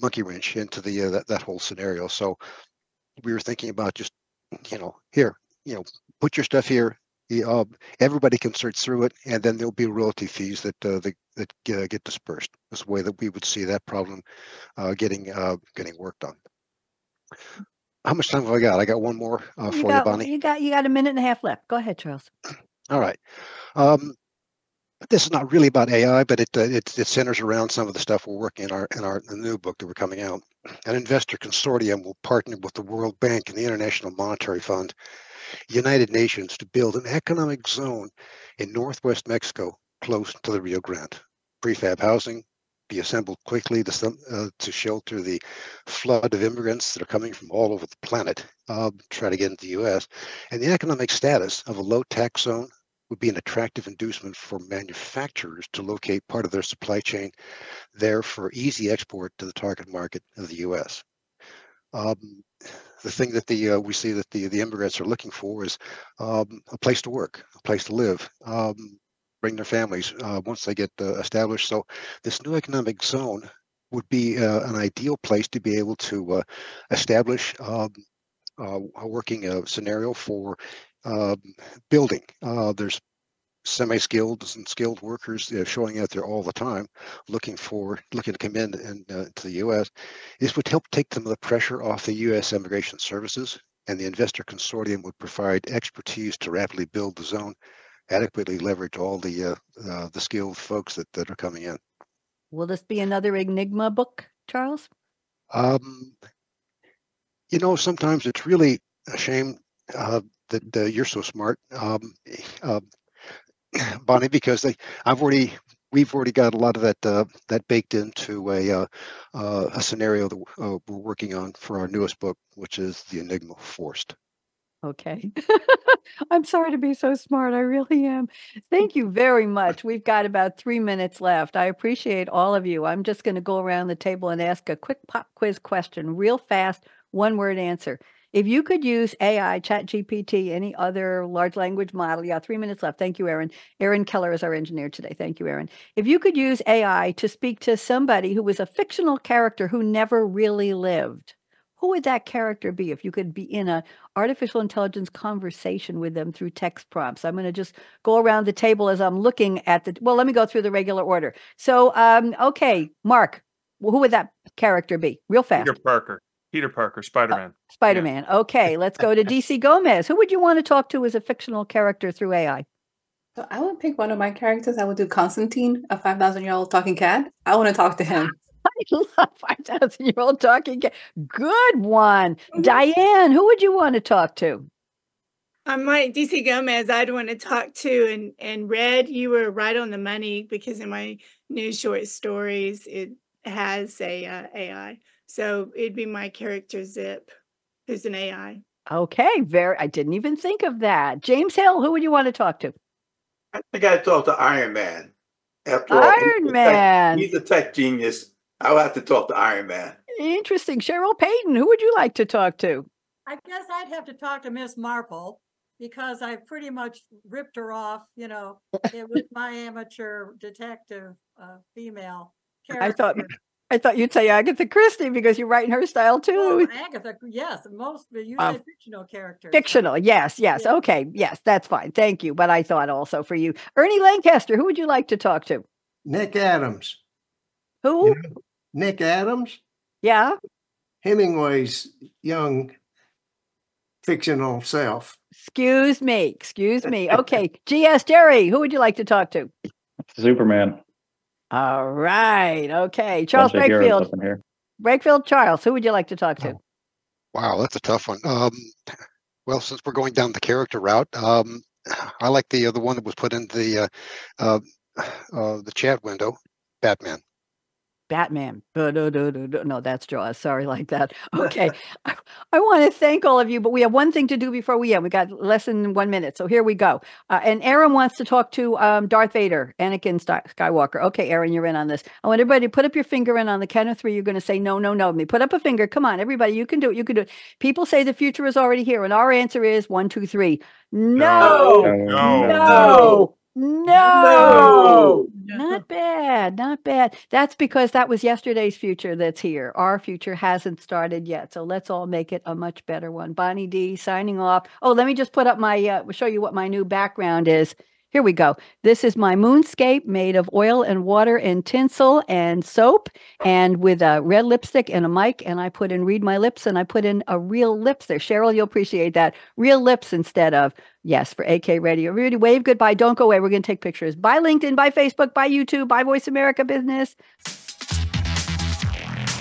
monkey wrench into the uh, that, that whole scenario so we were thinking about just you know here you know put your stuff here uh, everybody can search through it, and then there'll be royalty fees that uh, that, that get, uh, get dispersed. This way that we would see that problem getting getting worked on. How much time have I got? I got one more uh, you for got, you, Bonnie. You got you got a minute and a half left. Go ahead, Charles. All right. Um, this is not really about AI, but it, it, it centers around some of the stuff we're working in our in our in new book that we're coming out. An investor consortium will partner with the World Bank and the International Monetary Fund United Nations to build an economic zone in northwest Mexico close to the Rio Grande. Prefab housing be assembled quickly to, uh, to shelter the flood of immigrants that are coming from all over the planet, uh, try to get into the U.S. And the economic status of a low tax zone would be an attractive inducement for manufacturers to locate part of their supply chain there for easy export to the target market of the U.S. Um, the thing that the uh, we see that the the immigrants are looking for is um, a place to work, a place to live, um, bring their families uh, once they get uh, established. So this new economic zone would be uh, an ideal place to be able to uh, establish um, uh, a working scenario for building. there's semi-skilled and skilled workers showing out there all the time, looking for looking to come in and to the U.S. This would help take some of the pressure off the U.S. immigration services, and the investor consortium would provide expertise to rapidly build the zone, adequately leverage all the uh, uh, the skilled folks that, that are coming in. Will this be another Enigma book, Charles? Um, you know, sometimes it's really a shame uh, that uh, you're so smart. Um, uh, Bonnie, because they, I've already we've already got a lot of that uh, that baked into a uh, uh, a scenario that uh, we're working on for our newest book, which is the Enigma Forced. Okay. I'm sorry to be so smart. I really am. Thank you very much. We've got about three minutes left. I appreciate all of you. I'm just going to go around the table and ask a quick pop quiz question, real fast, one word answer. If you could use AI, Chat GPT, any other large language model, yeah, three minutes left. Thank you, Aaron. Aaron Keller is our engineer today. Thank you, Aaron. If you could use AI to speak to somebody who was a fictional character who never really lived, who would that character be if you could be in a artificial intelligence conversation with them through text prompts i'm going to just go around the table as i'm looking at the well let me go through the regular order so um okay mark who would that character be real fast Peter Parker. Peter Parker, Spider Man. spider-man okay let's go to dc gomez who would you want to talk to as a fictional character through ai So I would pick one of my characters. I would do Constantine, a 5,000 year old talking cat. I want to talk to him. I love 5,000 year old talking cat. Good one. Diann, who would you want to talk to? I'm Mike DC Gomez. I'd want to talk to and and Red. You were right on the money because in my new short stories it has a uh, AI. So it'd be my character Zip, who's an AI. Okay, very. I didn't even think of that. James Hill, who would you want to talk to? I think I'd talk to Iron Man. After all, he's Iron a tech- Man. he's a tech genius. I would have to talk to Iron Man. Interesting. Cheryl Payton, who would you like to talk to? I guess I'd have to talk to Miss Marple because I pretty much ripped her off, you know, it was my amateur detective uh, female I thought. I thought you'd say Agatha Christie because you write in her style Oh, too. Agatha, yes, most but you said fictional characters. Fictional, yes, yes. Yeah. Okay, yes, that's fine. Thank you. But I thought also for you, Ernie Lancaster, who would you like to talk to? Nick Adams. Who? You know, Nick Adams, Yeah. Hemingway's young fictional self. Excuse me. Excuse me. Okay. G.S. Gerry, who would you like to talk to? Superman. All right. Okay. Charles Bunch of heroes Breakfield. up in here. Breakfield Charles, who would you like to talk to? Wow, that's a tough one. Um, well, since we're going down the character route, um, I like the uh, the one that was put in the uh, uh, uh, the chat window, Batman. Batman. No, that's Jaws. Sorry, like that. Okay. I, I want to thank all of you, but we have one thing to do before we end. We got less than one minute. So here we go. Uh, and Aaron wants to talk to um, Darth Vader, Anakin Skywalker. Okay, Aaron, you're in on this. I want everybody to put up your finger in on the count of three. You're going to say no, no, no to me. Put up a finger. Come on, everybody. You can do it. You can do it. People say the future is already here. And our answer is one, two, three. No. No. No. No. Not bad. Not bad. That's because that was yesterday's future that's here. Our future hasn't started yet. So let's all make it a much better one. Bonnie D signing off. Oh, let me just put up my, uh, show you what my new background is. Here we go. This is my moonscape made of oil and water and tinsel and soap and with a red lipstick and a mic. And I put in read my lips and I put in a real lips there. Cheryl, you'll appreciate that. Real lips instead of yes for AK Radio. Everybody wave goodbye. Don't go away. We're going to take pictures. Bye LinkedIn, bye Facebook, bye YouTube, bye Voice America Business.